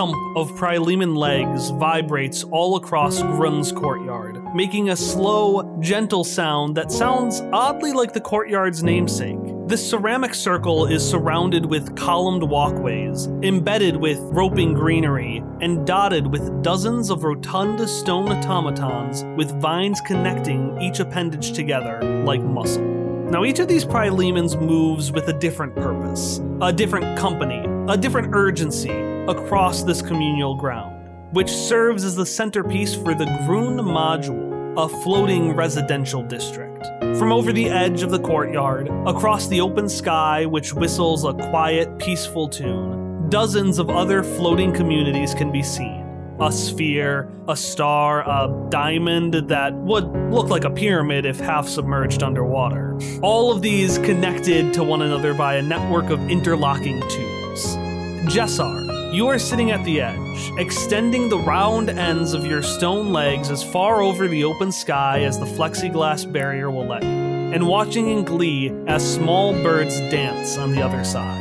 thump of Pryleman legs vibrates all across Grun's courtyard, making a slow, gentle sound that sounds oddly like the courtyard's namesake. This ceramic circle is surrounded with columned walkways, embedded with roping greenery, and dotted with dozens of rotund stone automatons with vines connecting each appendage together like muscle. Now, each of these Prylemans moves with a different purpose, a different company, a different urgency across this communal ground, which serves as the centerpiece for the Grun Module, a floating residential district. From over the edge of the courtyard, across the open sky, which whistles a quiet, peaceful tune, dozens of other floating communities can be seen a sphere, a star, a diamond that would look like a pyramid if half submerged underwater. All of these connected to one another by a network of interlocking tubes. Jessar, you are sitting at the edge, extending the round ends of your stone legs as far over the open sky as the plexiglass barrier will let you, and watching in glee as small birds dance on the other side.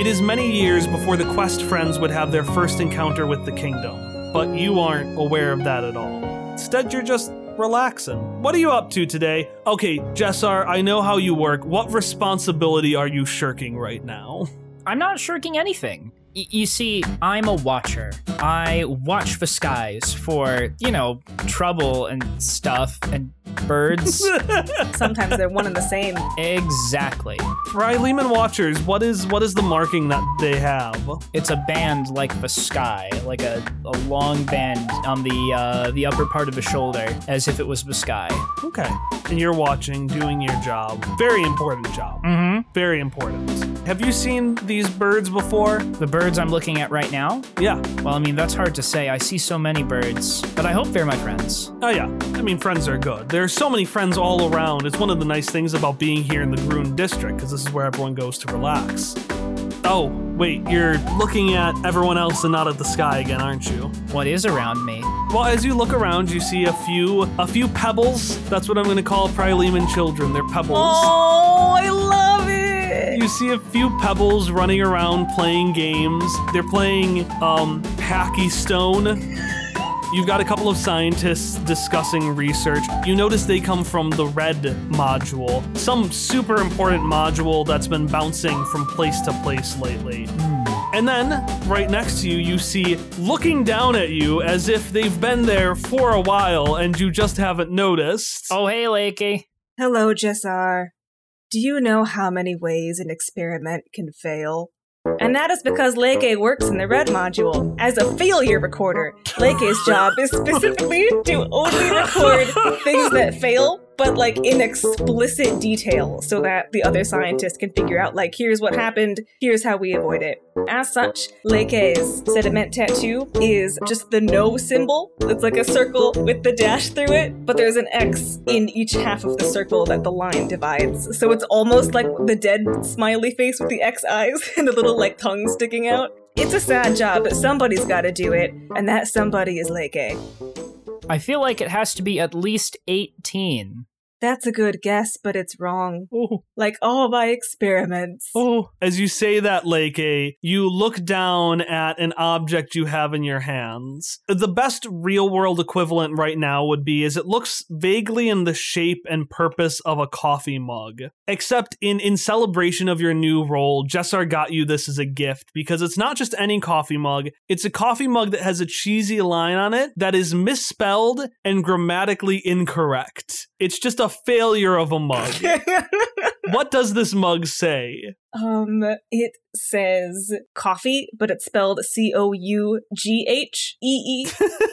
It is many years before the quest friends would have their first encounter with the kingdom, but you aren't aware of that at all. Instead, you're just relaxing. What are you up to today? Okay, Jessar, I know how you work. What responsibility are you shirking right now? I'm not shirking anything. You see, I'm a watcher. I watch the skies for, you know, trouble and stuff and birds. Sometimes they're one and the same. exactly. Pryleman Watchers, what is what is the marking that they have? It's a band like the sky, like a, a long band on the uh, the upper part of the shoulder, as if it was the sky. Okay. And you're watching, doing your job. Very important job. Mm-hmm. Very important. Have you seen these birds before? The birds I'm looking at right now. Yeah. Well, I mean that's hard to say. I see so many birds, but I hope they're my friends. Oh yeah. I mean friends are good. There's so many friends all around. It's one of the nice things about being here in the Grun district because this is where everyone goes to relax. Oh, wait, you're looking at everyone else and not at the sky again, aren't you? What is around me? Well, as you look around, you see a few a few pebbles. That's what I'm going to call Pryleman children. They're pebbles. Oh, I love it. You see a few pebbles running around playing games. They're playing um, Hacky Stone. You've got a couple of scientists discussing research. You notice they come from the red module, some super important module that's been bouncing from place to place lately. And then, right next to you, you see looking down at you as if they've been there for a while and you just haven't noticed. Oh, hey, Leke. Hello, Jessar. Do you know how many ways an experiment can fail? And that is because Leke works in the red module as a failure recorder. Leke's job is specifically to only record things that fail, but like in explicit detail, so that the other scientists can figure out, like, here's what happened, here's how we avoid it. As such, Leke's sediment tattoo is just the no symbol. It's like a circle with the dash through it, but there's an X in each half of the circle that the line divides. So it's almost like the dead smiley face with the X eyes and the little like tongue sticking out. It's a sad job, but somebody's gotta do it, and that somebody is Leke. I feel like it has to be at least 18. That's a good guess, but it's wrong. Oh, Like all my experiments. oh. As you say that, Leke, you look down at an object you have in your hands. The best real world equivalent right now would be is it looks vaguely in the shape and purpose of a coffee mug. Except in in celebration of your new role, Jessar got you this as a gift because it's not just any coffee mug. It's a coffee mug that has a cheesy line on it that is misspelled and grammatically incorrect. It's just a failure of a mug. what does this mug say? um, it says coffee, but it's spelled C O U G H E E.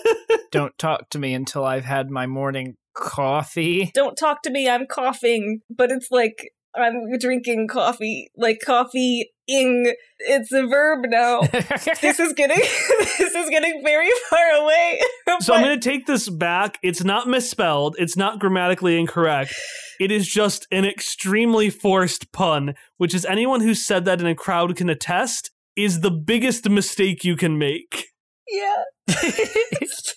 Don't talk to me until I've had my morning coffee. Don't talk to me, I'm coughing, but it's like I'm drinking coffee, like coffee ing. It's a verb now. this is getting this is getting very far away. So I'm going to take this back. It's not misspelled. It's not grammatically incorrect. It is just an extremely forced pun, which is anyone who said that in a crowd can attest is the biggest mistake you can make. yeah, that's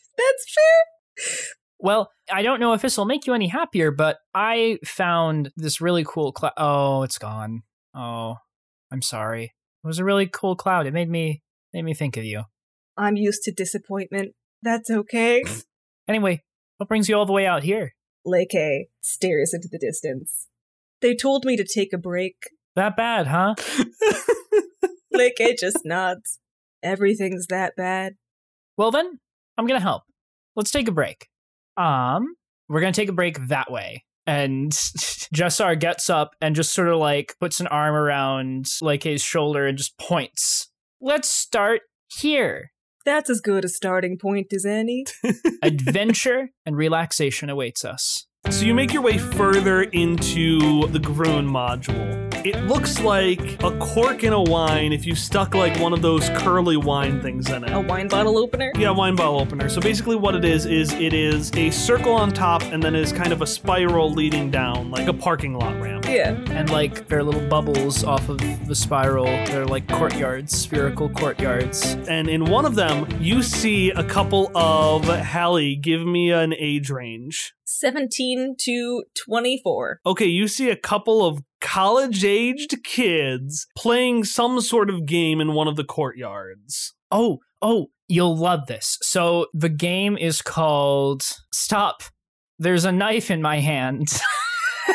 fair. Well, I don't know if this will make you any happier, but I found this really cool cloud. Oh, it's gone. Oh, I'm sorry. It was a really cool cloud. It made me made me think of you. I'm used to disappointment. That's okay. Anyway, what brings you all the way out here? Leke stares into the distance. They told me to take a break. That bad, huh? Leke just nods. Everything's that bad. Well then, I'm gonna help. Let's take a break. Um, we're gonna take a break that way. And Jessar gets up and just sort of like puts an arm around like his shoulder and just points. Let's start here. That's as good a starting point as any. Adventure and relaxation awaits us. So you make your way further into the Grun module. It looks like a cork in a wine if you stuck like one of those curly wine things in it. A wine bottle opener? Yeah, wine bottle opener. So basically, what it is is it is a circle on top, and then is kind of a spiral leading down, like a parking lot ramp. Yeah. And like there are little bubbles off of the spiral. They're like courtyards, spherical courtyards. And in one of them, you see a couple of Hallie. Give me an age range. 17 to 24. Okay, you see a couple of college aged kids playing some sort of game in one of the courtyards. Oh, oh, you'll love this. So the game is called Stop. There's a knife in my hand.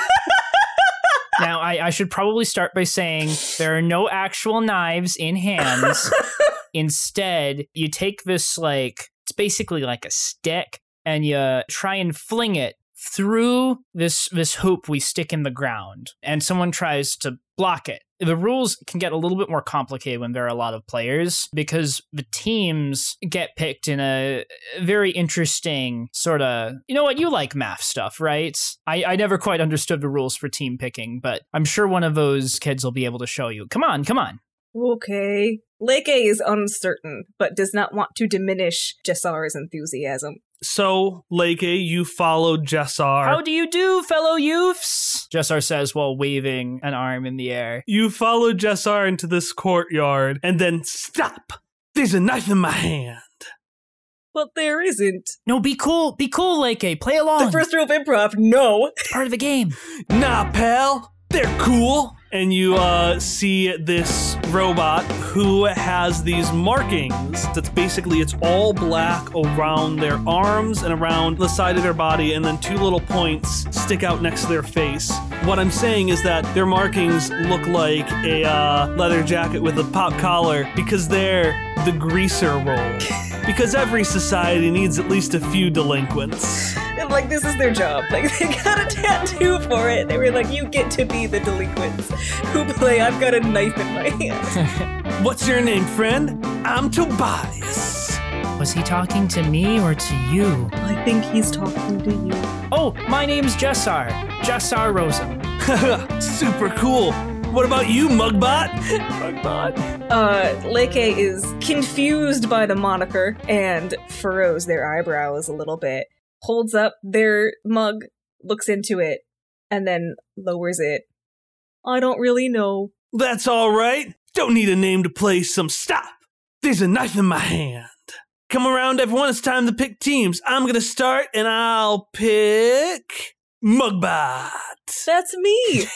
now, I, I should probably start by saying there are no actual knives in hands. Instead, you take this, like, it's basically like a stick, and you try and fling it through this this hoop we stick in the ground and someone tries to block it the rules can get a little bit more complicated when there are a lot of players because the teams get picked in a very interesting sort of you know what you like math stuff right I, I never quite understood the rules for team picking but i'm sure one of those kids will be able to show you come on come on Okay. Leke is uncertain, but does not want to diminish Jessar's enthusiasm. So, Leke, you followed Jessar. how do you do fellow youths jessar says while waving an arm in the air you followed Jessar into this courtyard, and then stop! There's a knife in my hand. But there isn't. no be cool be cool Leke. play along The first rule of improv, no. It's part of the game Nah, pal, they're cool. And you uh, see this robot who has these markings. That's basically it's all black around their arms and around the side of their body, and then two little points stick out next to their face. What I'm saying is that their markings look like a uh, leather jacket with a pop collar because they're the greaser role. Because every society needs at least a few delinquents. And like this is their job. Like they got a tattoo for it. They were like, you get to be the delinquents who play I've got a knife in my hand. What's your name, friend? I'm Tobias. Was he talking to me or to you? I think he's talking to you. Oh, my name's Jessar. Jessar Rosen. Super cool. What about you, Mugbot? Mugbot. Uh, Leke is confused by the moniker and furrows their eyebrows a little bit, holds up their mug, looks into it, and then lowers it. I don't really know. That's all right. Don't need a name to play some stop. There's a knife in my hand. Come around, everyone. It's time to pick teams. I'm gonna start, and I'll pick Mugbot. That's me.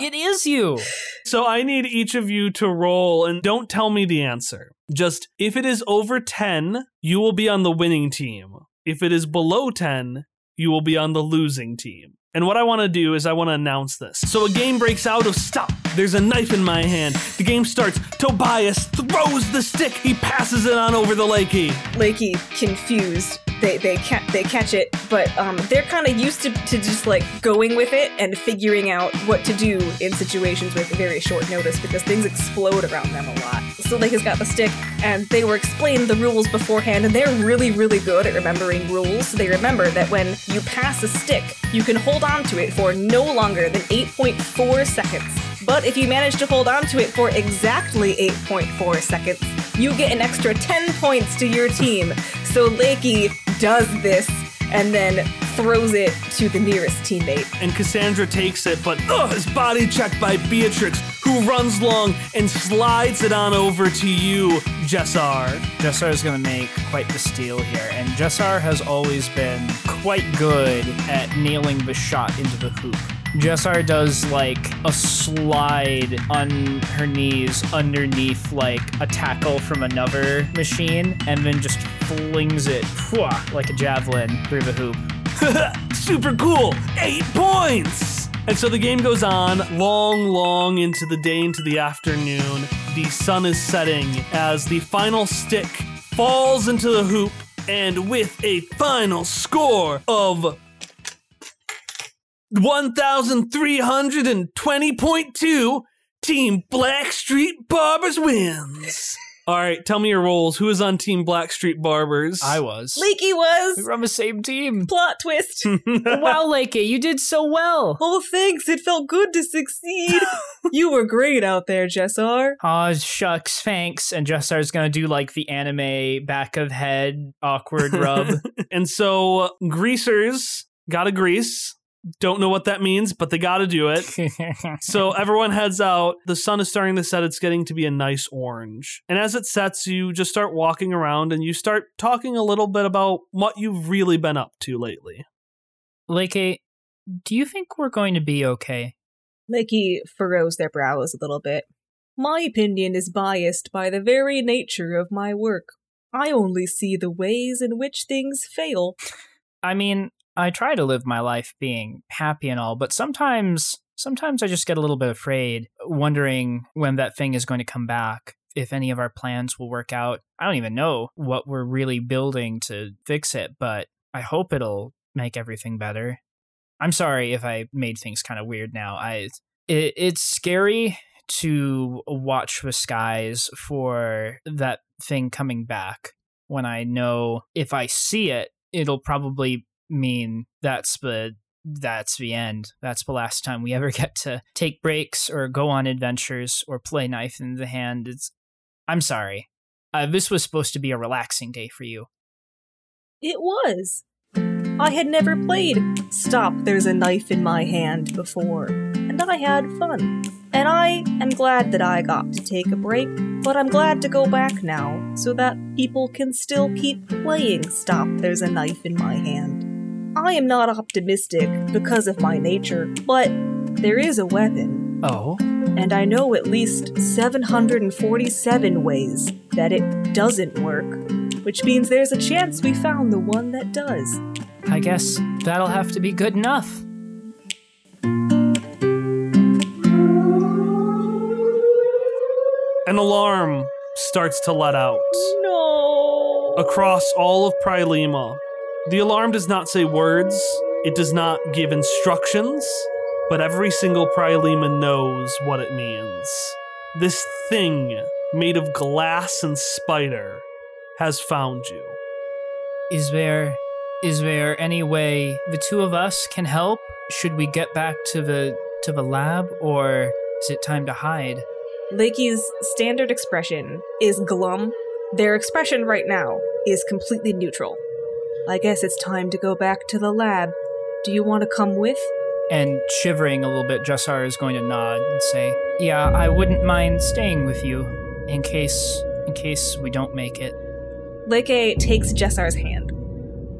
It is you. so I need each of you to roll, and don't tell me the answer. Just if it is over 10, you will be on the winning team. If it is below 10, you will be on the losing team. And what I want to do is I want to announce this. So a game breaks out of stop. There's a knife in my hand. The game starts. Tobias throws the stick. He passes it on over the Leke. Leke, confused. They they ca- they catch it, but um, they're kind of used to, to just like going with it and figuring out what to do in situations with very short notice because things explode around them a lot. So Leke's got the stick, and they were explained the rules beforehand, and they're really really good at remembering rules. So they remember that when you pass a stick, you can hold on to it for no longer than 8.4 seconds. But if you manage to hold on to it for exactly 8.4 seconds, you get an extra 10 points to your team. So Leke does this and then throws it to the nearest teammate. And Cassandra takes it, but ugh, is body checked by Beatrix, who runs long and slides it on over to you, Jessar. Jessar is going to make quite the steal here, and Jessar has always been quite good at nailing the shot into the hoop. Jessar does like a slide on her knees underneath like a tackle from another machine and then just flings it like a javelin through the hoop. Super cool! Eight points! And so the game goes on long, long into the day, into the afternoon. The sun is setting as the final stick falls into the hoop, and with a final score of 1320.2, Team Blackstreet Barbers wins. All right, tell me your roles. Who is on Team Blackstreet Barbers? I was. Leke was. We were on the same team. plot twist. wow, Leke, you did so well. oh, thanks. It felt good to succeed. you were great out there, Jessar. Aw, shucks, thanks. And Jessar's gonna do like the anime back of head awkward rub. and so greasers gotta grease. Don't know what that means, but they gotta do it. So everyone heads out. The sun is starting to set. It's getting to be a nice orange. And as it sets, you just start walking around and you start talking a little bit about what you've really been up to lately. Leke, do you think we're going to be okay? Leke furrows their brows a little bit. My opinion is biased by the very nature of my work. I only see the ways in which things fail. I mean, I try to live my life being happy and all, but sometimes sometimes I just get a little bit afraid, wondering when that thing is going to come back, if any of our plans will work out. I don't even know what we're really building to fix it, but I hope it'll make everything better. I'm sorry if I made things kind of weird now. I it, it's scary to watch the skies for that thing coming back when I know if I see it, it'll probably mean that's the that's the end. That's the last time we ever get to take breaks or go on adventures or play knife in the hand. It's I'm sorry. Uh, this was supposed to be a relaxing day for you. It was. I had never played Stop, There's a Knife in My Hand before, and I had fun. And I am glad that I got to take a break, but I'm glad to go back now so that people can still keep playing Stop, There's a Knife in My Hand. I am not optimistic because of my nature, but there is a weapon, Oh, and I know at least 747 ways that it doesn't work, which means there's a chance we found the one that does. I guess that'll have to be good enough. An alarm starts to let out No. across all of Prilema. The alarm does not say words, it does not give instructions, but every single Prilema knows what it means. This thing made of glass and spider has found you. Is there is there any way the two of us can help? Should we get back to the to the lab or is it time to hide? Leke's standard expression is glum. Their expression right now is completely neutral. I guess it's time to go back to the lab. Do you want to come with? And shivering a little bit, Jessar is going to nod and say, "Yeah, I wouldn't mind staying with you in case in case we don't make it." Leke takes Jessar's hand.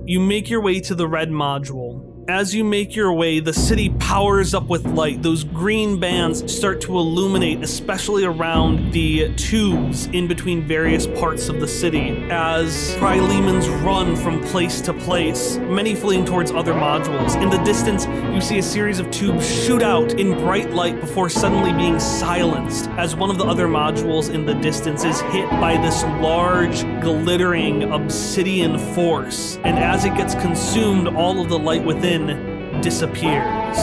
You make your way to the red module. As you make your way, the city powers up with light. Those green bands start to illuminate, especially around the tubes in between various parts of the city, as Prilemans run from place to place, many fleeing towards other modules. In the distance, you see a series of tubes shoot out in bright light before suddenly being silenced, as one of the other modules in the distance is hit by this large, glittering obsidian force. And as it gets consumed, all of the light within disappears.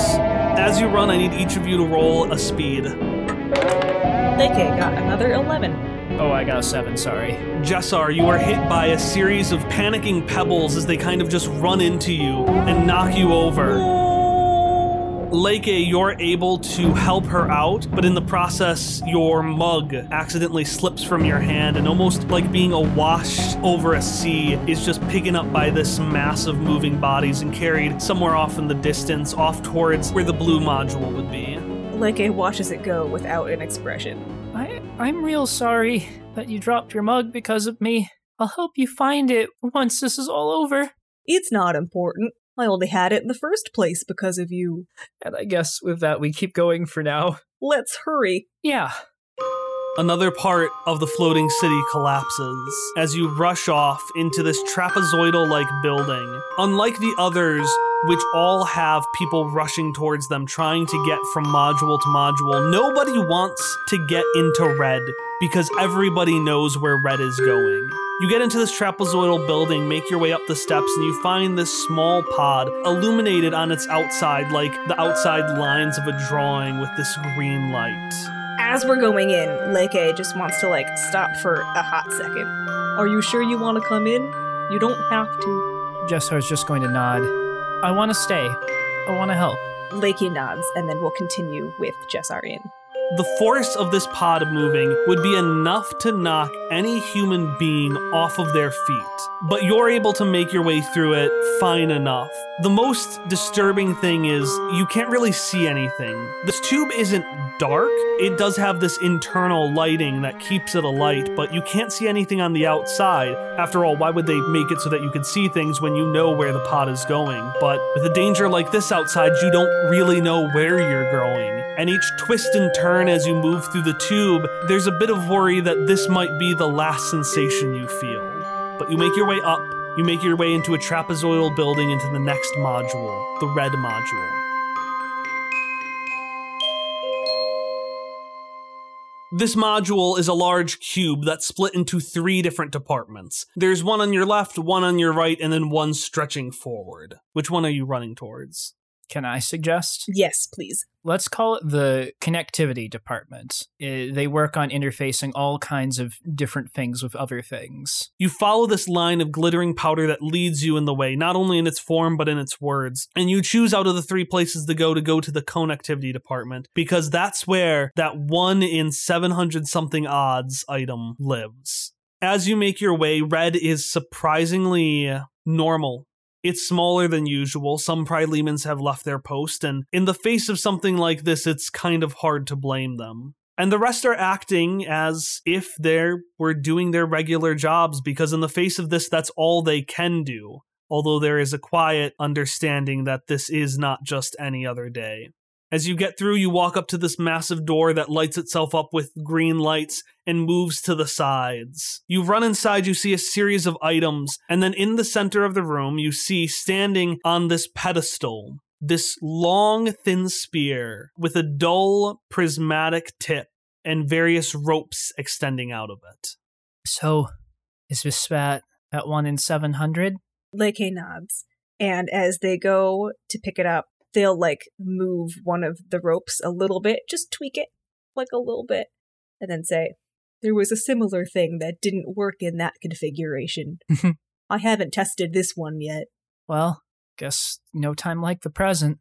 As you run, I need each of you to roll a speed. Leke got another 11. Oh, I got a 7, sorry. Jessar, you are hit by a series of panicking pebbles as they kind of just run into you and knock you over. Leke, you're able to help her out, but in the process, your mug accidentally slips from your hand and almost like being awash over a sea is just picking up by this mass of moving bodies and carried somewhere off in the distance, off towards where the blue module would be. Leke watches it go without an expression. I I'm real sorry that you dropped your mug because of me. I'll help you find it once this is all over. It's not important. I only had it in the first place because of you. And I guess with that, we keep going for now. Let's hurry. Yeah. Another part of the floating city collapses as you rush off into this trapezoidal like building. Unlike the others, which all have people rushing towards them trying to get from module to module, nobody wants to get into red because everybody knows where red is going. You get into this trapezoidal building, make your way up the steps, and you find this small pod illuminated on its outside like the outside lines of a drawing with this green light. As we're going in, Leke just wants to like stop for a hot second. Are you sure you want to come in? You don't have to. Jessar's just going to nod. I want to stay. I want to help. Leke nods, and then we'll continue with Jessar in. The force of this pod moving would be enough to knock any human being off of their feet, but you're able to make your way through it fine enough. The most disturbing thing is you can't really see anything. This tube isn't dark, it does have this internal lighting that keeps it alight, but you can't see anything on the outside. After all, why would they make it so that you could see things when you know where the pod is going? But with a danger like this outside, you don't really know where you're going and each twist and turn as you move through the tube, there's a bit of worry that this might be the last sensation you feel. But you make your way up, you make your way into a trapezoidal building into the next module, the red module. This module is a large cube that's split into three different departments. There's one on your left, one on your right, and then one stretching forward. Which one are you running towards? Can I suggest? Yes, please. Let's call it the connectivity department. Uh, they work on interfacing all kinds of different things with other things. You follow this line of glittering powder that leads you in the way, not only in its form, but in its words. And you choose out of the three places to go to go to the connectivity department, because that's where that one in 700 something odds item lives. As you make your way, red is surprisingly normal it's smaller than usual. Some Prilemans have left their post, and in the face of something like this, it's kind of hard to blame them. And the rest are acting as if they were doing their regular jobs because, in the face of this, that's all they can do. Although there is a quiet understanding that this is not just any other day. As you get through, you walk up to this massive door that lights itself up with green lights and moves to the sides. You run inside, you see a series of items, and then in the center of the room, you see standing on this pedestal this long, thin spear with a dull, prismatic tip and various ropes extending out of it. So, is this spat at one in 700? Leke nods. And as they go to pick it up, they'll like move one of the ropes a little bit, just tweak it like a little bit, and then say, There was a similar thing that didn't work in that configuration. Mm-hmm. I haven't tested this one yet. Well, guess no time like the present.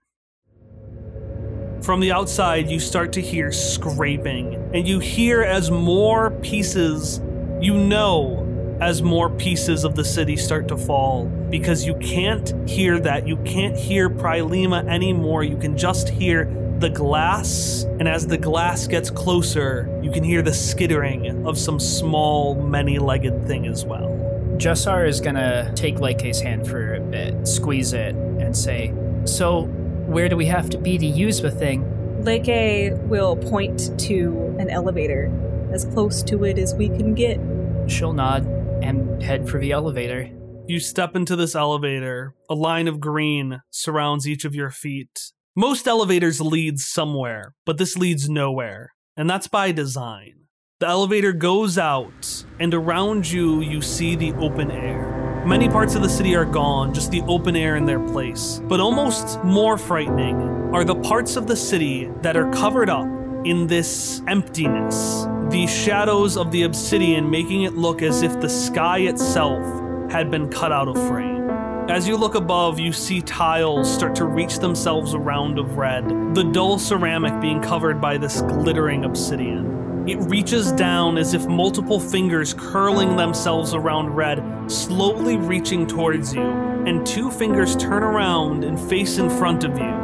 From the outside, you start to hear scraping, and you hear as more pieces, you know, as more pieces of the city start to fall because you can't hear that. You can't hear Prilema anymore. You can just hear the glass, and as the glass gets closer, you can hear the skittering of some small, many legged thing as well. Jessar is gonna take Leke's hand for a bit, squeeze it, and say, So, where do we have to be to use the thing? Leke will point to an elevator, as close to it as we can get. She'll nod and head for the elevator. You step into this elevator. A line of green surrounds each of your feet. Most elevators lead somewhere, but this leads nowhere, and that's by design. The elevator goes out, and around you, you see the open air. Many parts of the city are gone, just the open air in their place. But almost more frightening are the parts of the city that are covered up in this emptiness, the shadows of the obsidian making it look as if the sky itself had been cut out of frame. As you look above, you see tiles start to reach themselves around of red, the dull ceramic being covered by this glittering obsidian. It reaches down as if multiple fingers curling themselves around red, slowly reaching towards you, and two fingers turn around and face in front of you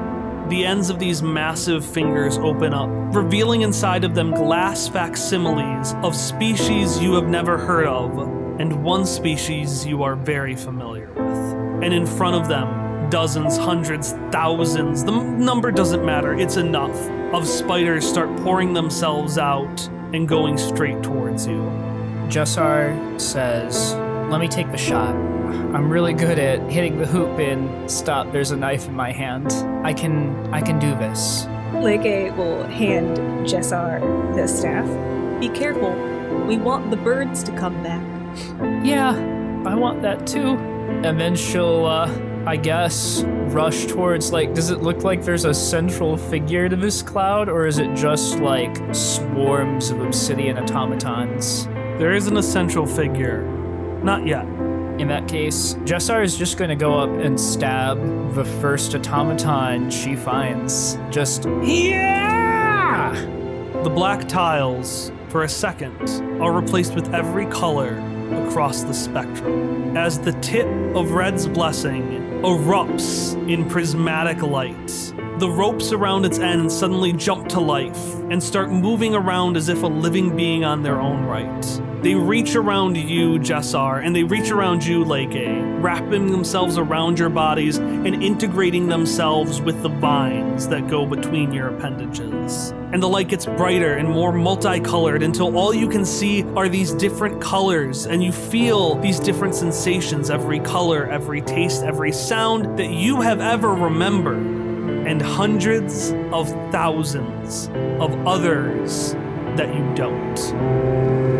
the ends of these massive fingers open up, revealing inside of them glass facsimiles of species you have never heard of, and one species you are very familiar with. And in front of them, dozens, hundreds, thousands, the number doesn't matter, it's enough, of spiders start pouring themselves out and going straight towards you. Jessar says, Let me take the shot. I'm really good at hitting the hoop in stop, there's a knife in my hand. I can I can do this. Leke will hand Jessar the staff. Be careful. We want the birds to come back. Yeah, I want that too. And then she'll uh I guess rush towards like does it look like there's a central figure to this cloud or is it just like swarms of obsidian automatons? There is an essential figure. Not yet. In that case, Jessar is just going to go up and stab the first automaton she finds. Just, yeah! The black tiles, for a second, are replaced with every color across the spectrum as the tip of Red's blessing erupts in prismatic light. The ropes around its end suddenly jump to life and start moving around as if a living being on their own right. They reach around you, Jessar, and they reach around you, Leke, wrapping themselves around your bodies and integrating themselves with the vines that go between your appendages. And the light gets brighter and more multicolored until all you can see are these different colors, and you feel these different sensations every color, every taste, every sound that you have ever remembered, and hundreds of thousands of others that you don't.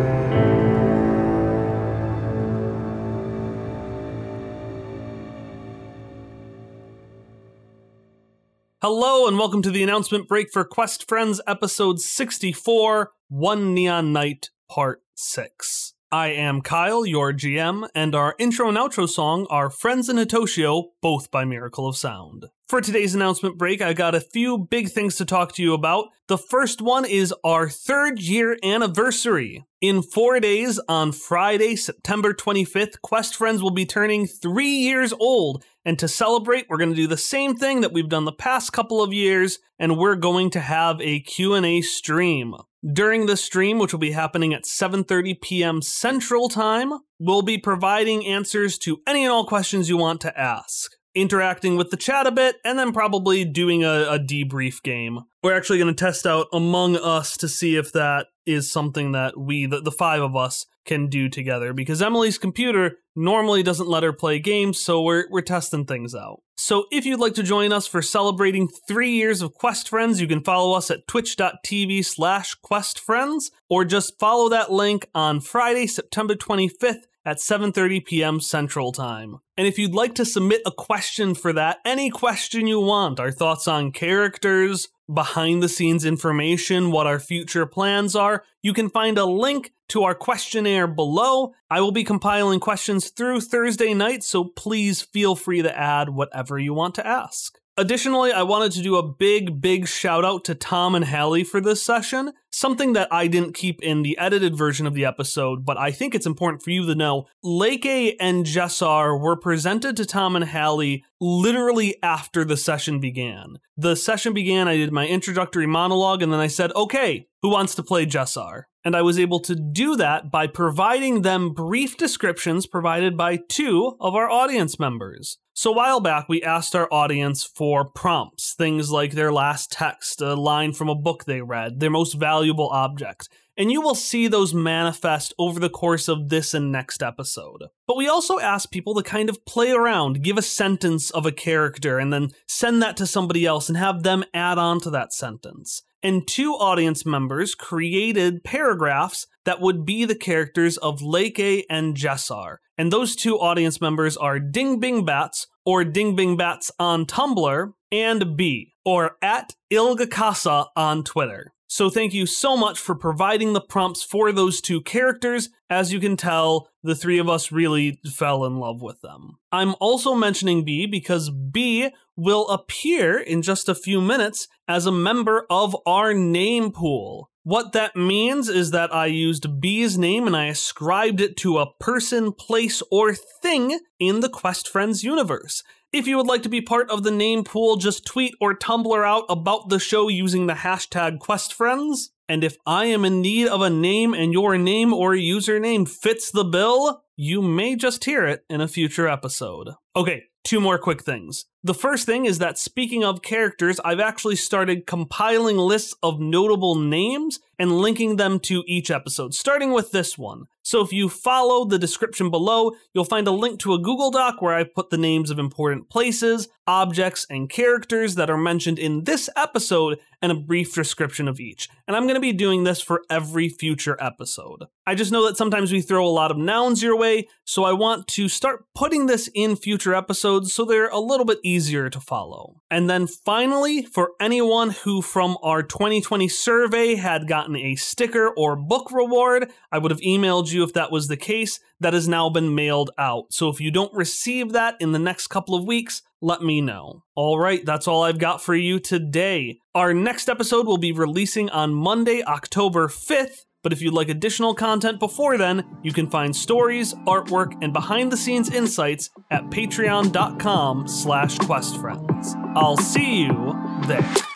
Hello, and welcome to the announcement break for Quest Friends episode 64 One Neon Night Part 6. I am Kyle, your GM, and our intro and outro song are Friends and Hitoshio, both by Miracle of Sound. For today's announcement break, I got a few big things to talk to you about. The first one is our third year anniversary. In four days, on Friday, September 25th, Quest Friends will be turning three years old. And to celebrate, we're going to do the same thing that we've done the past couple of years, and we're going to have a Q&A stream. During the stream, which will be happening at 7:30 p.m. Central Time, we'll be providing answers to any and all questions you want to ask interacting with the chat a bit, and then probably doing a, a debrief game. We're actually going to test out Among Us to see if that is something that we, the, the five of us, can do together because Emily's computer normally doesn't let her play games, so we're, we're testing things out. So if you'd like to join us for celebrating three years of Quest Friends, you can follow us at twitch.tv slash questfriends, or just follow that link on Friday, September 25th at 7:30 p.m. Central Time. And if you'd like to submit a question for that, any question you want, our thoughts on characters, behind the scenes information, what our future plans are, you can find a link to our questionnaire below. I will be compiling questions through Thursday night, so please feel free to add whatever you want to ask. Additionally, I wanted to do a big, big shout out to Tom and Hallie for this session. Something that I didn't keep in the edited version of the episode, but I think it's important for you to know. Leke and Jessar were presented to Tom and Hallie literally after the session began. The session began, I did my introductory monologue, and then I said, okay, who wants to play Jessar? And I was able to do that by providing them brief descriptions provided by two of our audience members. So, a while back, we asked our audience for prompts, things like their last text, a line from a book they read, their most valuable object. And you will see those manifest over the course of this and next episode. But we also asked people to kind of play around, give a sentence of a character, and then send that to somebody else and have them add on to that sentence and two audience members created paragraphs that would be the characters of Leke and Jessar. And those two audience members are Ding Bing Bats, or Ding Bing Bats on Tumblr, and B, or at Ilgakasa on Twitter. So thank you so much for providing the prompts for those two characters. As you can tell, the three of us really fell in love with them. I'm also mentioning B because B will appear in just a few minutes as a member of our name pool. What that means is that I used B's name and I ascribed it to a person, place, or thing in the Quest Friends universe. If you would like to be part of the name pool, just tweet or Tumblr out about the show using the hashtag QuestFriends. And if I am in need of a name and your name or username fits the bill, you may just hear it in a future episode. Okay, two more quick things. The first thing is that speaking of characters, I've actually started compiling lists of notable names and linking them to each episode, starting with this one. So if you follow the description below, you'll find a link to a Google Doc where I put the names of important places, objects, and characters that are mentioned in this episode and a brief description of each. And I'm going to be doing this for every future episode. I just know that sometimes we throw a lot of nouns your way, so I want to start putting this in future episodes so they're a little bit easier to follow. And then finally, for anyone who from our 2020 survey had gotten a sticker or book reward, I would have emailed you if that was the case. That has now been mailed out. So if you don't receive that in the next couple of weeks, let me know. All right, that's all I've got for you today. Our next episode will be releasing on Monday, October 5th. But if you'd like additional content before then, you can find stories, artwork, and behind-the-scenes insights at patreon.com slash questfriends. I'll see you there.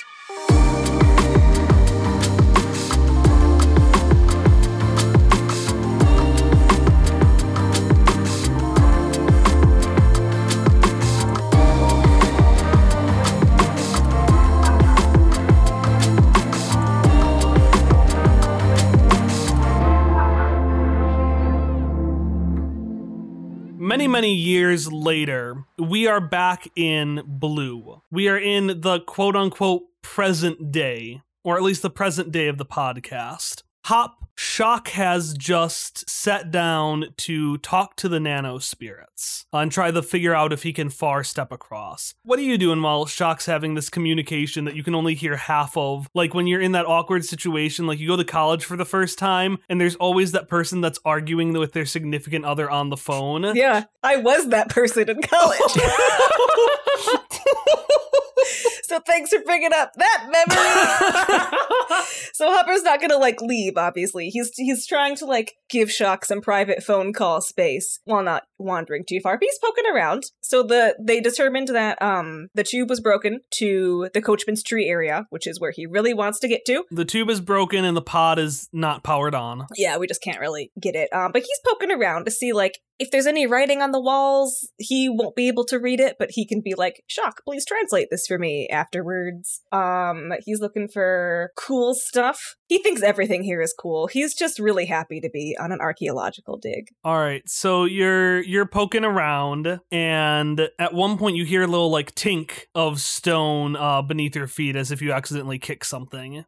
Years later, we are back in blue. We are in the quote unquote present day, or at least the present day of the podcast. Hop Shock has just sat down to talk to the nano spirits and try to figure out if he can far step across. What are you doing while Shock's having this communication that you can only hear half of? Like when you're in that awkward situation, like you go to college for the first time and there's always that person that's arguing with their significant other on the phone. Yeah, I was that person in college. so thanks for bringing up that memory. so Hopper's not gonna like leave. Obviously, he's he's trying to like give Shock some private phone call space while not wandering too far. But he's poking around. So the they determined that um the tube was broken to the Coachman's Tree area, which is where he really wants to get to. The tube is broken and the pod is not powered on. Yeah, we just can't really get it. Um, but he's poking around to see like if there's any writing on the walls, he won't be able to read it, but he can be like, Shock, please translate this for me afterwards. Um, he's looking for cool stuff. He thinks everything here is cool. He's just really happy to be on an archaeological dig. All right, so you're you're poking around, and at one point you hear a little like tink of stone uh, beneath your feet, as if you accidentally kick something.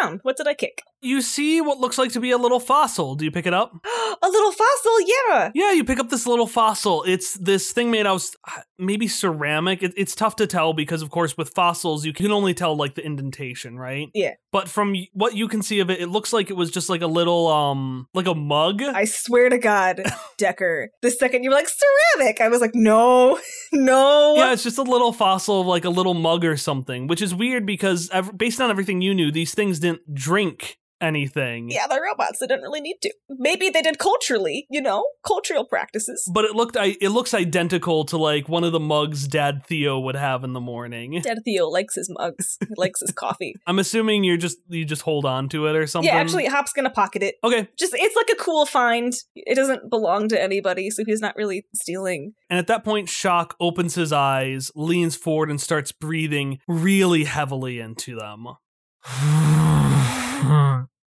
Down. What did I kick? You see what looks like to be a little fossil. Do you pick it up? a little fossil, yeah. Yeah, you pick up this little fossil. It's this thing made out of uh, maybe ceramic. It, it's tough to tell because, of course, with fossils, you can only tell like the indentation, right? Yeah. But from what you can see of it, it looks like it was just like a little, um, like a mug. I swear to God, Decker, the second you were like ceramic, I was like, no, no. Yeah, it's just a little fossil of like a little mug or something, which is weird because based on everything you knew, these things didn't drink anything. Yeah, they're robots. They didn't really need to. Maybe they did culturally, you know, cultural practices. But it looked I it looks identical to like one of the mugs Dad Theo would have in the morning. Dad Theo likes his mugs. He likes his coffee. I'm assuming you're just you just hold on to it or something. Yeah, actually Hop's gonna pocket it. Okay. Just it's like a cool find. It doesn't belong to anybody, so he's not really stealing. And at that point, Shock opens his eyes, leans forward, and starts breathing really heavily into them.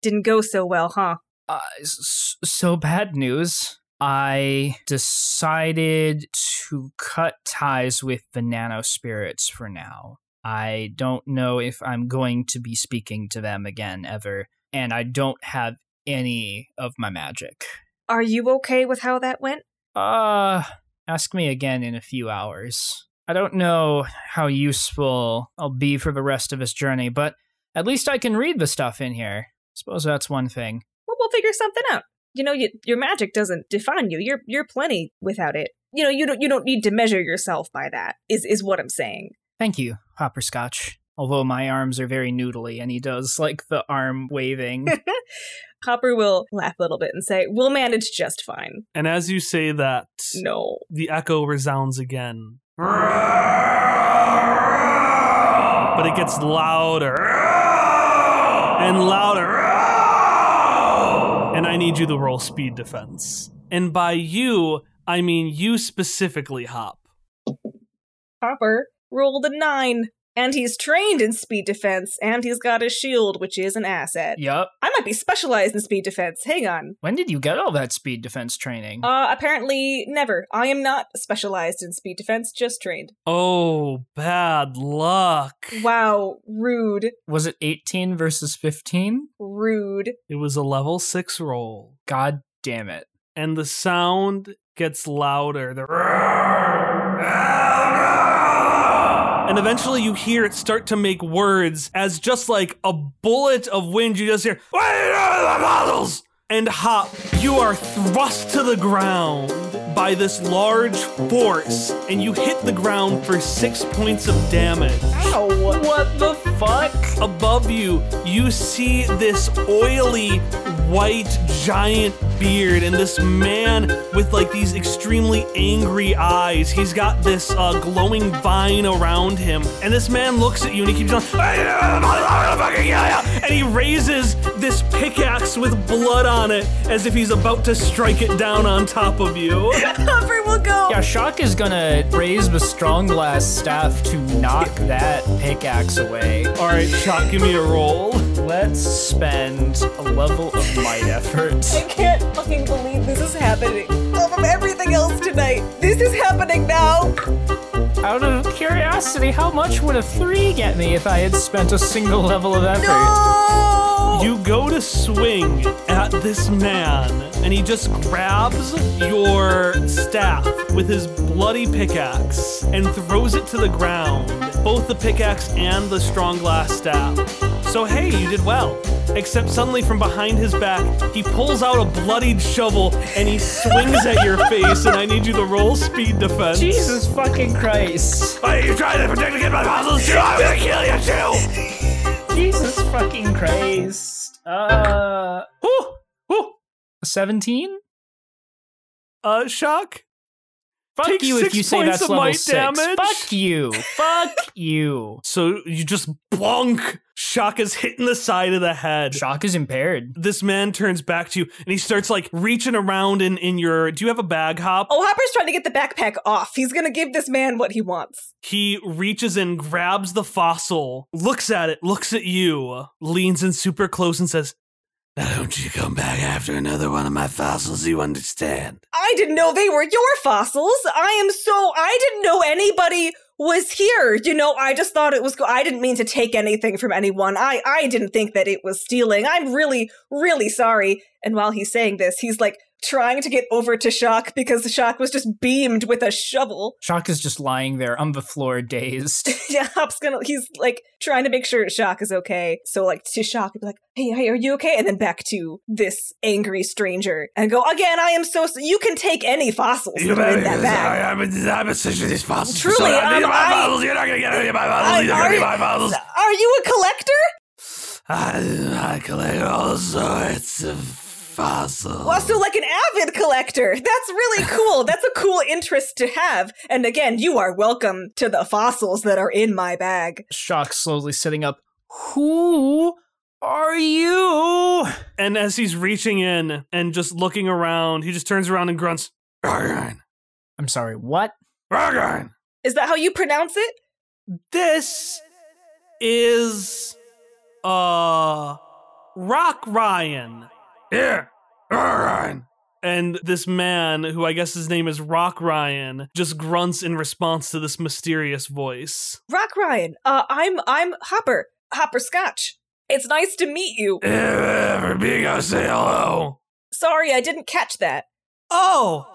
Didn't go so well, huh? Uh, so bad news. I decided to cut ties with the nano spirits for now. I don't know if I'm going to be speaking to them again ever, and I don't have any of my magic. Are you okay with how that went? Uh, ask me again in a few hours. I don't know how useful I'll be for the rest of this journey, but at least I can read the stuff in here. Suppose that's one thing. Well, we'll figure something out. You know, you, your magic doesn't define you. You're you're plenty without it. You know, you don't you don't need to measure yourself by that. Is is what I'm saying. Thank you, Hopperscotch. Although my arms are very noodly, and he does like the arm waving. Hopper will laugh a little bit and say, "We'll manage just fine." And as you say that, No. the echo resounds again. But it gets louder and louder. And I need you to roll speed defense. And by you, I mean you specifically, Hop. Hopper rolled a nine. And he's trained in speed defense, and he's got a shield, which is an asset. Yup. I might be specialized in speed defense. Hang on. When did you get all that speed defense training? Uh, apparently never. I am not specialized in speed defense, just trained. Oh, bad luck. Wow, rude, Was it 18 versus 15? rude. It was a level six roll. God damn it. and the sound gets louder. The and eventually you hear it start to make words as just like a bullet of wind. You just hear, "Wait are the models!" And Hop, you are thrust to the ground by this large force, and you hit the ground for six points of damage. Ow. What the fuck? Above you, you see this oily white giant beard and this man with like these extremely angry eyes. He's got this uh, glowing vine around him, and this man looks at you and he keeps on, and he raises this pickaxe with blood on it as if he's about to strike it down on top of you. Hopper will go. Yeah, Shock is gonna raise the strong glass staff to knock that pickaxe away. All right, Shock, give me a roll. Let's spend a level of might effort. I can't fucking believe this is happening. Out of everything else tonight, this is happening now. Out of curiosity, how much would a three get me if I had spent a single level of effort? No. You go to swing at this man, and he just grabs your staff with his bloody pickaxe and throws it to the ground. Both the pickaxe and the strong glass staff. So, hey, you did well. Except suddenly from behind his back, he pulls out a bloodied shovel and he swings at your face, and I need you to roll speed defense. Jesus fucking Christ. Why Are you trying to protect against my muscles too? I'm gonna kill you too! Jesus fucking Christ. Uh, Whew, whew. 17? Uh, shock? Fuck Take you if six you say points that's of level six. damage. Fuck you. Fuck you. So you just blunk. Shock is hitting the side of the head. Shock is impaired. This man turns back to you and he starts like reaching around in, in your. Do you have a bag hop? Oh, Hopper's trying to get the backpack off. He's gonna give this man what he wants. He reaches in, grabs the fossil, looks at it, looks at you, leans in super close and says, Now don't you come back after another one of my fossils, you understand? I didn't know they were your fossils. I am so. I didn't know anybody was here. You know, I just thought it was. I didn't mean to take anything from anyone. I I didn't think that it was stealing. I'm really really sorry. And while he's saying this, he's like trying to get over to Shock because the Shock was just beamed with a shovel. Shock is just lying there on the floor, dazed. Yeah, Hop's gonna. He's like trying to make sure Shock is okay. So like to Shock, he'd be like, "Hey, hey, are you okay?" And then back to this angry stranger and go again. I am so. You can take any fossils you're in that bag. I'm, I'm essentially these fossils. Truly, so I need um, my I- fossils. You're not gonna get any of my I- are- fossils. Are you a collector? I, I collect all sorts of fossils. Well, so like an avid collector. That's really cool. That's a cool interest to have. And again, you are welcome to the fossils that are in my bag. Shock slowly sitting up. Who are you? And as he's reaching in and just looking around, he just turns around and grunts, Ragain, I'm sorry, what? Ragain. Is that how you pronounce it? This is, uh, Rock Ryan. Yeah, Ryan. And this man, who I guess his name is Rock Ryan, just grunts in response to this mysterious voice. Rock Ryan. Uh, I'm I'm Hopper. Hopper Scotch. It's nice to meet you. For being I say hello. Sorry, I didn't catch that. Oh,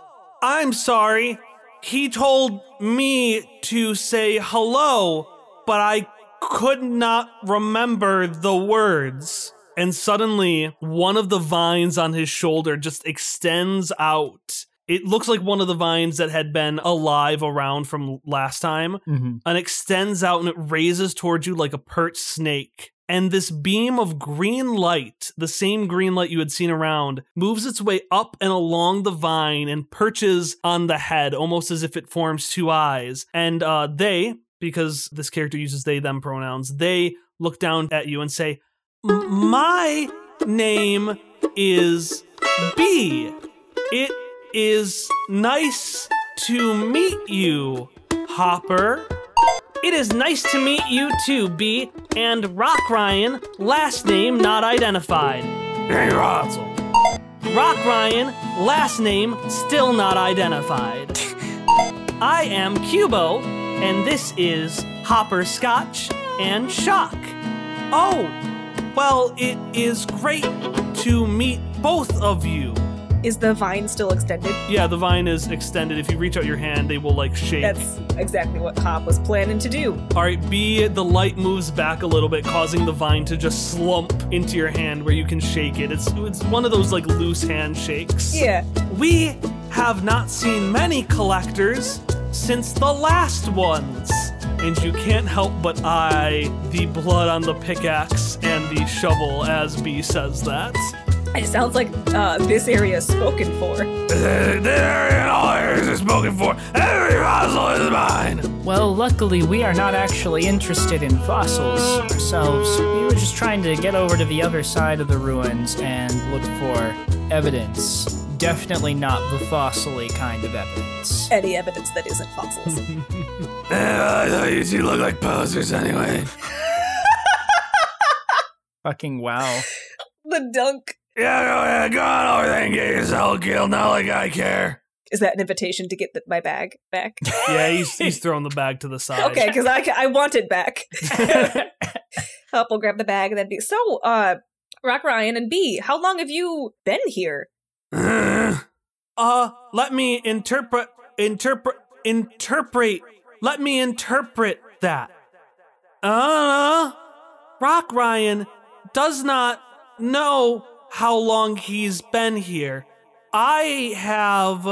I'm sorry. He told me to say hello, but I could not remember the words. And suddenly, one of the vines on his shoulder just extends out. It looks like one of the vines that had been alive around from last time Mm-hmm. and extends out and it raises towards you like a perched snake. And this beam of green light, the same green light you had seen around, moves its way up and along the vine and perches on the head, almost as if it forms two eyes. And uh, they, because this character uses they them pronouns, they look down at you and say, "M- My name is B. It is nice to meet you, Hopper. It is nice to meet you too, B. And Rock Ryan, last name not identified. Hey, Russell. Rock Ryan, last name still not identified. I am Cubo, and this is Hopper Scotch and Shock. Oh, well, it is great to meet both of you. Is the vine still extended? Yeah, the vine is extended. If you reach out your hand, they will like shake. That's exactly what Hop was planning to do. All right, B, the light moves back a little bit, causing the vine to just slump into your hand where you can shake it. It's it's one of those like loose handshakes. Yeah. We have not seen many collectors since the last ones. And you can't help but eye the blood on the pickaxe and the shovel as B says that. It sounds like uh, this area is spoken for. This area and all areas are spoken for. Every fossil is mine. Well, luckily, we are not actually interested in fossils ourselves. We were just trying to get over to the other side of the ruins and look for evidence. Definitely not the fossily kind of evidence. Any evidence that isn't fossils. I thought you two look like posers anyway. Fucking wow. the dunk. Yeah, go ahead, go on over there and get yourself killed. Not like I care. Is that an invitation to get the, my bag back? Yeah, he's he's throwing the bag to the side. okay, because I, I want it back. Hop will grab the bag and then be so. Uh, Rock Ryan and B, how long have you been here? Uh, let me interpret, interpret, interpret. Let me interpret that. Uh, Rock Ryan does not know how long he's been here. I have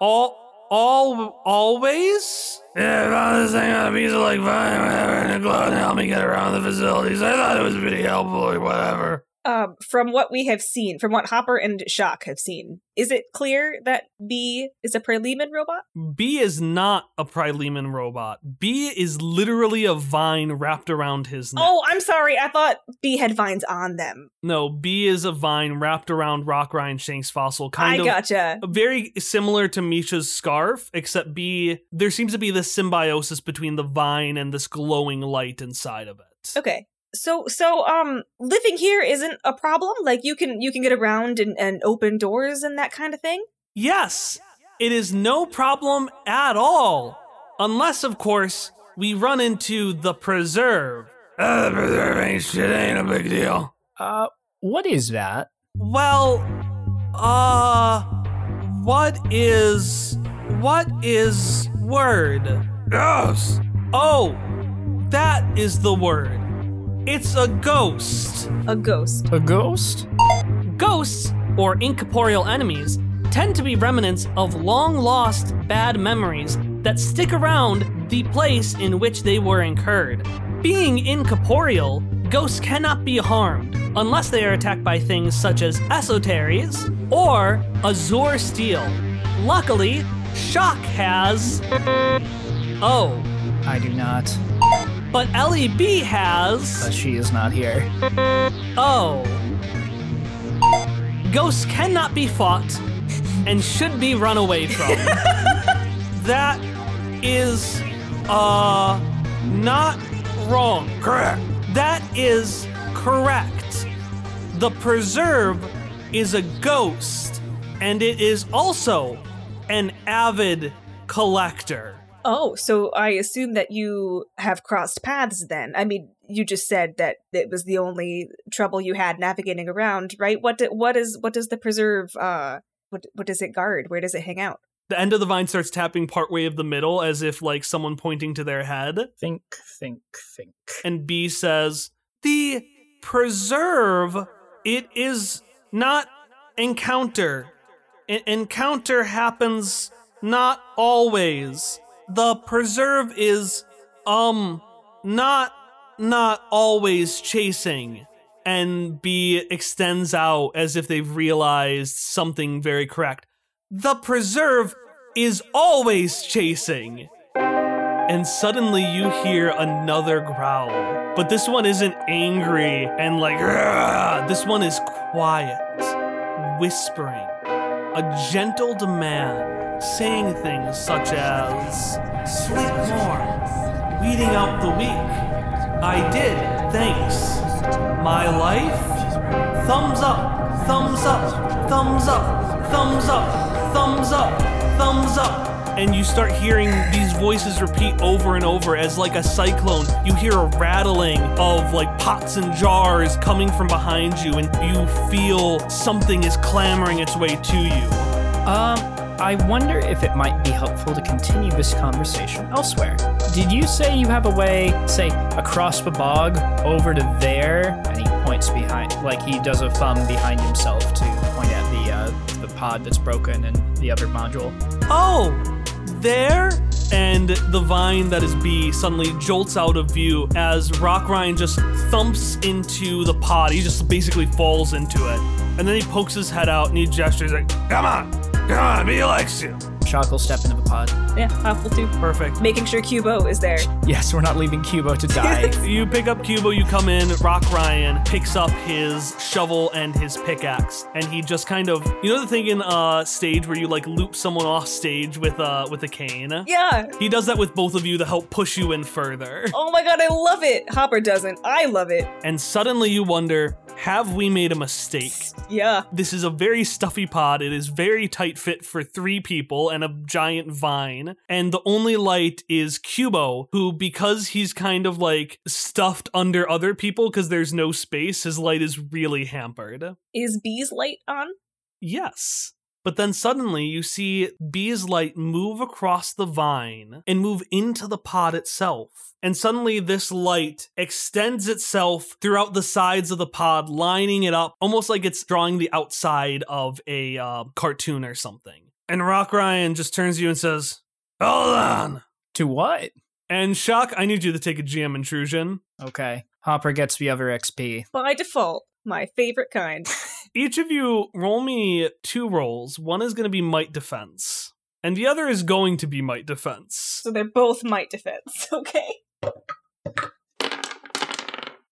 all, all, always. Yeah, I found this thing on a piece of like vine, whatever, and it glowed and helped me get around the facilities. I thought it was pretty helpful or whatever. Um, from what we have seen, from what Hopper and Shock have seen, is it clear that B is a Pryleman robot? B is not a Pryleman robot. B is literally a vine wrapped around his neck. Oh, I'm sorry. I thought B had vines on them. No, B is a vine wrapped around Rock Ryan Shank's fossil, kind I of gotcha. very similar to Misha's scarf, except B there seems to be this symbiosis between the vine and this glowing light inside of it. Okay. So so um living here isn't a problem? Like you can you can get around and, and open doors and that kind of thing? Yes, it is no problem at all. Unless, of course, we run into the preserve. Uh, the preserve ain't shit, ain't a big deal. Uh, what is that? Well, uh, what is. What is word? Yes. Oh, that is the word. It's a ghost. A ghost. A ghost? Ghosts, or incorporeal enemies, tend to be remnants of long lost bad memories that stick around the place in which they were incurred. Being incorporeal, ghosts cannot be harmed unless they are attacked by things such as esoteries or azure steel. Luckily, Shock has. Oh, I do not. But LEB has. But she is not here. Oh. Ghosts cannot be fought and should be run away from. that is uh not wrong. Correct. That is correct. The preserve is a ghost and it is also an avid collector. Oh, so I assume that you have crossed paths then. I mean, you just said that it was the only trouble you had navigating around, right? What do, what is what does the preserve uh what what does it guard? Where does it hang out? The end of the vine starts tapping partway of the middle as if like someone pointing to their head. Think, think, think. and B says, The preserve, it is not encounter. En- encounter happens not always. The preserve is, um, not, not always chasing. And B extends out as if they've realized something very correct. The preserve is always chasing and suddenly you hear another growl. But this one isn't angry and like, this one is quiet, whispering, a gentle demand, saying things such as, sleep more, weeding out the weak. I did, thanks. My life? Thumbs up, thumbs up, thumbs up, thumbs up, thumbs up, thumbs up. And you start hearing these voices repeat over and over as like a cyclone. You hear a rattling of like pots and jars coming from behind you, and you feel something is clamoring its way to you. Um, I wonder if it might be helpful to continue this conversation elsewhere. Did you say you have a way, say, across the bog over to there? And he points behind, like he does a thumb behind himself to point at the uh, the pod that's broken and the other module. Oh, there? And the vine that is B suddenly jolts out of view as Rock Ryan just thumps into the pot. He just basically falls into it. And then he pokes his head out and he gestures like, Come on, come on, me likes you. Shock will step into the pod. Yeah, Hop will too. Perfect. Making sure Cubo is there. Yes, we're not leaving Cubo to die. You pick up Cubo, you come in, Rock Ryan picks up his shovel and his pickaxe, and he just kind of you know the thing in uh stage where you like loop someone off stage with uh with a cane? Yeah. He does that with both of you to help push you in further. Oh my god, I love it. Hopper doesn't. I love it. And suddenly you wonder, have we made a mistake? Yeah. This is a very stuffy pod. It is very tight fit for three people and a giant vine. And the only light is Cubo, who, because he's kind of like stuffed under other people because there's no space, his light is really hampered. Is B's light on? Yes. But then suddenly you see Bee's light move across the vine and move into the pod itself. And suddenly this light extends itself throughout the sides of the pod, lining it up almost like it's drawing the outside of a uh, cartoon or something. And Rock Ryan just turns to you and says, Hold on. to what? And Shock, I need you to take a GM intrusion. Okay. Hopper gets the other XP. By default, my favorite kind. Each of you roll me two rolls. One is going to be might defense, and the other is going to be might defense. So they're both might defense. Okay.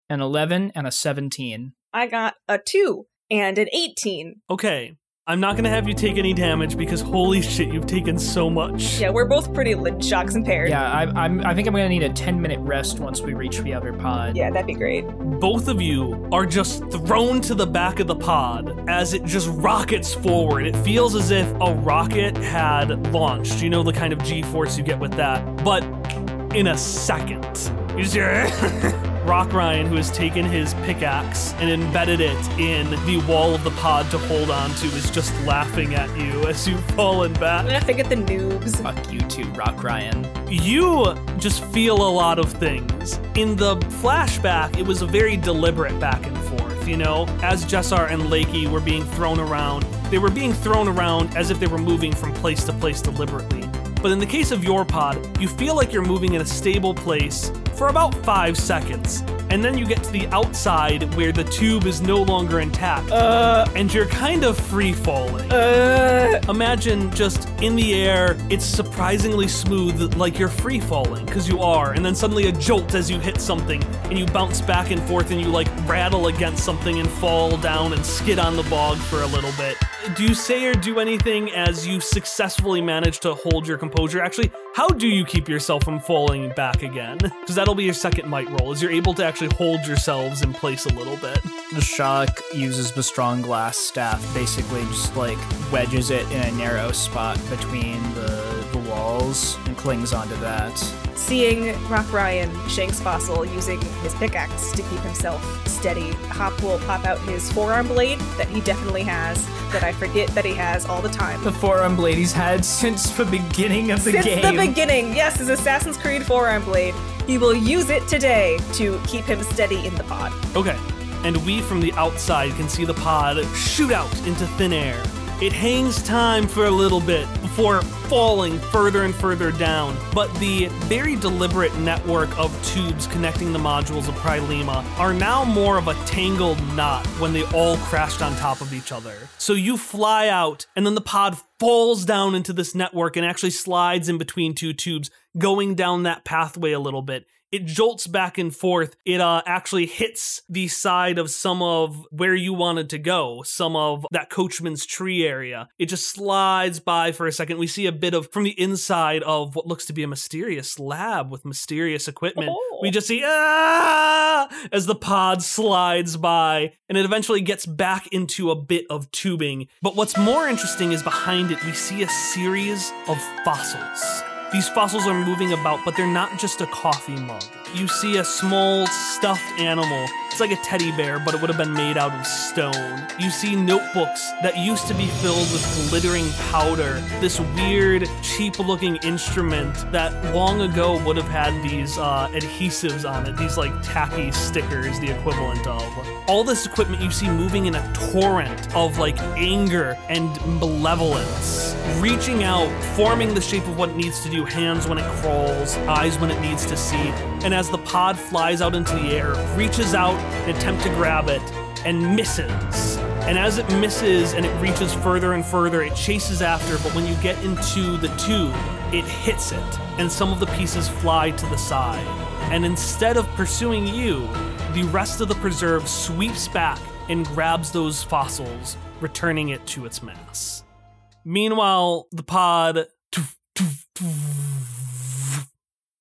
An 11 and a 17. I got a 2 and an 18. Okay, I'm not going to have you take any damage because holy shit, you've taken so much. Yeah, we're both pretty lit shocks and impaired. Yeah, I, I'm, I think I'm going to need a 10 minute rest once we reach the other pod. Yeah, that'd be great. Both of you are just thrown to the back of the pod as it just rockets forward. It feels as if a rocket had launched. You know the kind of G force you get with that, but in a second. You just hear Rock Ryan, who has taken his pickaxe and embedded it in the wall of the pod to hold on to, is just laughing at you as you've fallen I'm back. gonna forget the noobs. Fuck you too, Rock Ryan. You just feel a lot of things. In the flashback, it was a very deliberate back and forth, you know? As Jessar and Leke were being thrown around, they were being thrown around as if they were moving from place to place deliberately. But in the case of your pod, you feel like you're moving in a stable place for about five seconds. And then you get to the outside where the tube is no longer intact. Uh, and you're kind of free falling. uh. Imagine just in the air, it's surprisingly smooth, like you're free falling, because you are, and then suddenly a jolt as you hit something, and you bounce back and forth, and you like rattle against something and fall down and skid on the bog for a little bit. Do you say or do anything as you successfully manage to hold your composure? Actually, how do you keep yourself from falling back again? Because that'll be your second might roll, is you're able to actually hold yourselves in place a little bit. The Shock uses the strong glass staff, basically just like wedges it in a narrow spot between the walls and clings onto that. Seeing Rock Ryan, Shanks Fossil, using his pickaxe to keep himself steady, Hop will pop out his forearm blade that he definitely has, that I forget that he has all the time. The forearm blade he's had since the beginning of the Since game. Since the beginning, yes, his Assassin's Creed forearm blade. He will use it today to keep him steady in the pod. Okay. And we from the outside can see the pod shoot out into thin air. It hangs time for a little bit before falling further and further down, but the very deliberate network of tubes connecting the modules of Prilema are now more of a tangled knot when they all crashed on top of each other. So you fly out, and then the pod falls down into this network and actually slides in between two tubes, going down that pathway a little bit. It jolts back and forth. It uh, actually hits the side of some of where you wanted to go, some of that coachman's tree area. It just slides by for a second. We see a bit of from the inside of what looks to be a mysterious lab with mysterious equipment. Oh. We just see ah as the pod slides by, and it eventually gets back into a bit of tubing. But what's more interesting is behind it, we see a series of fossils. These fossils are moving about, but they're not just a coffee mug. You see a small stuffed animal. It's like a teddy bear, but it would have been made out of stone. You see notebooks that used to be filled with glittering powder. This weird, cheap looking instrument that long ago would have had these uh, adhesives on it, these like tacky stickers, the equivalent of. All this equipment you see moving in a torrent of like anger and malevolence, reaching out, forming the shape of what it needs to do hands when it crawls, eyes when it needs to see. And as the pod flies out into the air, reaches out and attempt to grab it and misses. And as it misses and it reaches further and further, it chases after, but when you get into the tube, it hits it, and some of the pieces fly to the side. And instead of pursuing you, the rest of the preserve sweeps back and grabs those fossils, returning it to its mass. Meanwhile, the pod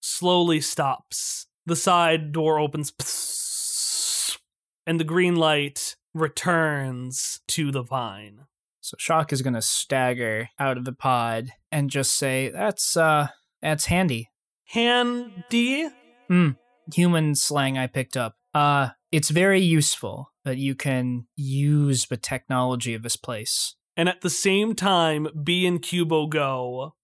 slowly stops. The side door opens, and the green light returns to the vine. So Shock is gonna stagger out of the pod and just say, "That's uh, that's handy." Handy? Hmm. Human slang I picked up. Uh, it's very useful that you can use the technology of this place. And at the same time, B and Cubo go,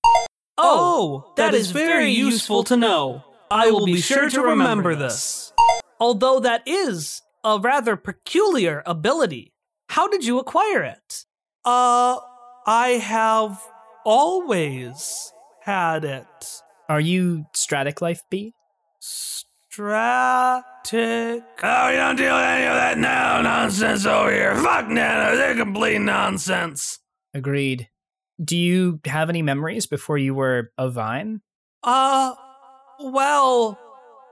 Oh, that is very useful to know. I will be sure to remember this. Although that is a rather peculiar ability. How did you acquire it? Uh, I have always had it. Are you Stratic Life B? Stratic. Oh, you don't deal with any of that now nonsense over here. Fuck Nano, they're complete nonsense. Agreed. Do you have any memories before you were a vine? Uh, well,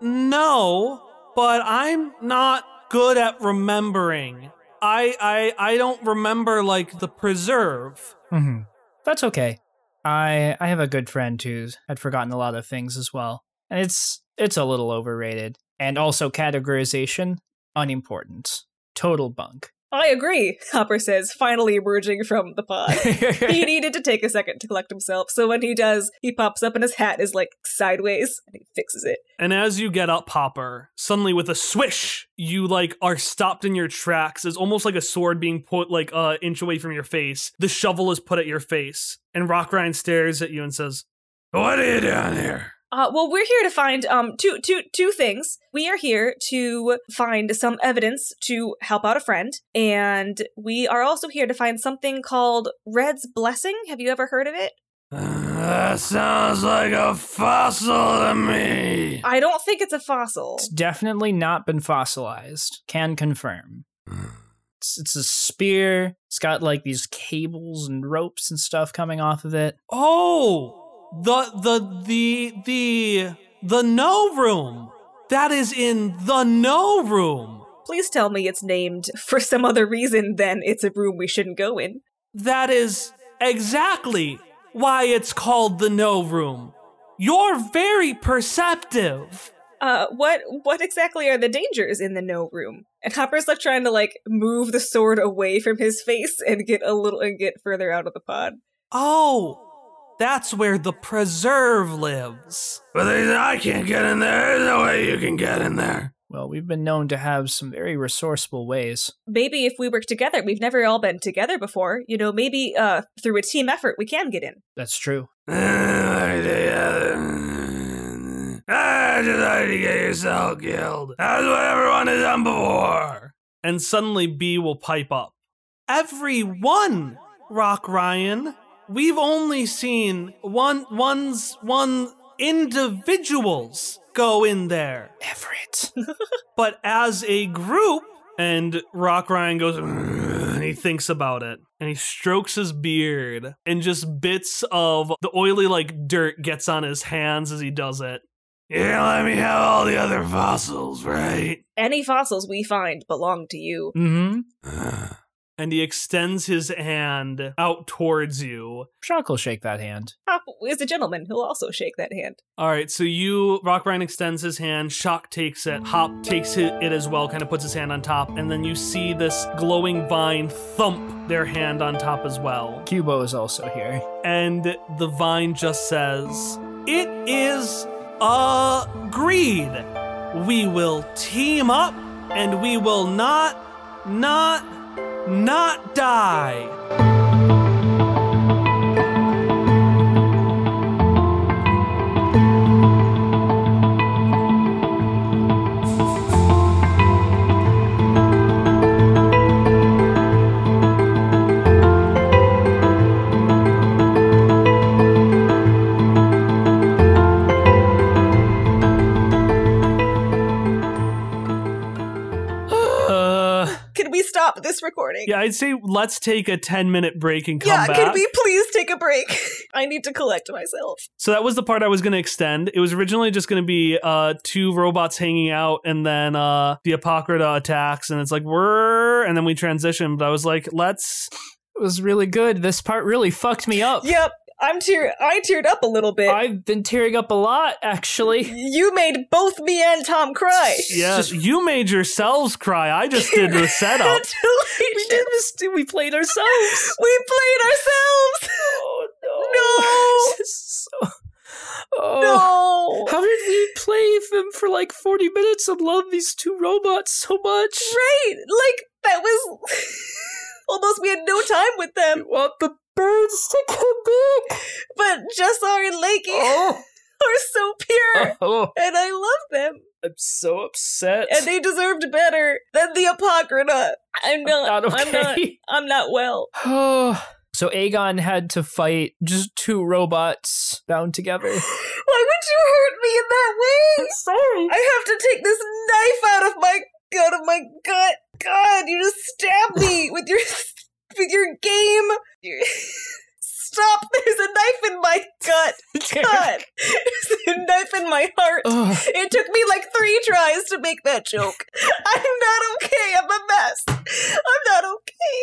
no, but I'm not good at remembering. I I I don't remember like the preserve. Mm-hmm. That's okay. I I have a good friend who's had forgotten a lot of things as well, and it's it's a little overrated. And also categorization unimportant, total bunk. I agree, Hopper says, finally emerging from the pod. he needed to take a second to collect himself, so when he does, he pops up and his hat is like sideways and he fixes it. And as you get up, Hopper, suddenly with a swish, you like are stopped in your tracks. It's almost like a sword being put like a uh, inch away from your face. The shovel is put at your face, and Rock Ryan stares at you and says, "What are you doing here?" Uh, well, we're here to find um two two two things. We are here to find some evidence to help out a friend, and we are also here to find something called Red's Blessing. Have you ever heard of it? that sounds like a fossil to me. I don't think it's a fossil. It's definitely not been fossilized. Can confirm. It's, it's a spear. It's got like these cables and ropes and stuff coming off of it. Oh, the the the the the no room. That is in the no room. Please tell me it's named for some other reason than it's a room we shouldn't go in. That is exactly why it's called the no room. You're very perceptive. Uh, what what exactly are the dangers in the no room? And Hopper's like trying to like move the sword away from his face and get a little and get further out of the pod. Oh, that's where the preserve lives. But I can't get in there. There's no way you can get in there. Well, we've been known to have some very resourceful ways. Maybe if we work together, we've never all been together before. You know, maybe uh, through a team effort, we can get in. That's true. I just like to get yourself killed. That's what everyone has done before. And suddenly B will pipe up. Everyone, Rock Ryan. We've only seen one one's one individuals go in there. Everett. But as a group, and Rock Ryan goes, and he thinks about it and he strokes his beard and just bits of the oily like dirt gets on his hands as he does it. Yeah, let me have all the other fossils, right? Any fossils we find belong to you. Mm-hmm. And he extends his hand out towards you. Shock will shake that hand. Hop is a gentleman. He'll also shake that hand. All right, so you, Rockbrine extends his hand, Shock takes it, Hop takes it, it as well, kind of puts his hand on top, and then you see this glowing vine thump their hand on top as well. Cubo is also here. And the vine just says, It is agreed. We will team up and we will not, not, not die. Stop this recording? Yeah, I'd say let's take a 10 minute break and come Yeah, back. can we please take a break? I need to collect myself. So that was the part I was going to extend. It was originally just going to be uh, two robots hanging out, and then uh, the Apocrypha attacks, and it's like we're, and then we transition. But I was like, let's. it was really good. This part really fucked me up. Yep, I'm tear. I teared up a little bit. I've been tearing up a lot, actually. you made both me and Tom cry. Yeah, you made yourselves cry. I just did the setup. We did this. We played ourselves. We played ourselves. Oh No. This is so- Oh. No. How did we play them for like 40 minutes and love these two robots so much? Right. Like that was almost we had no time with them. want the birds to back. But Jessar and Leke Oh. are so pure. oh, And I love them. I'm so upset. And they deserved better than the Apocrypha. I'm not, not I'm not okay. I'm not well. Oh. So Aegon had to fight just two robots bound together. Why would you hurt me in that way? I'm sorry. I have to take this knife out of my out of my gut. God, you just stabbed me with your with your game. You- Stop! There's a knife in my gut. God, there's a knife in my heart. Ugh. It took me like three tries to make that joke. I'm not okay. I'm a mess. I'm not okay.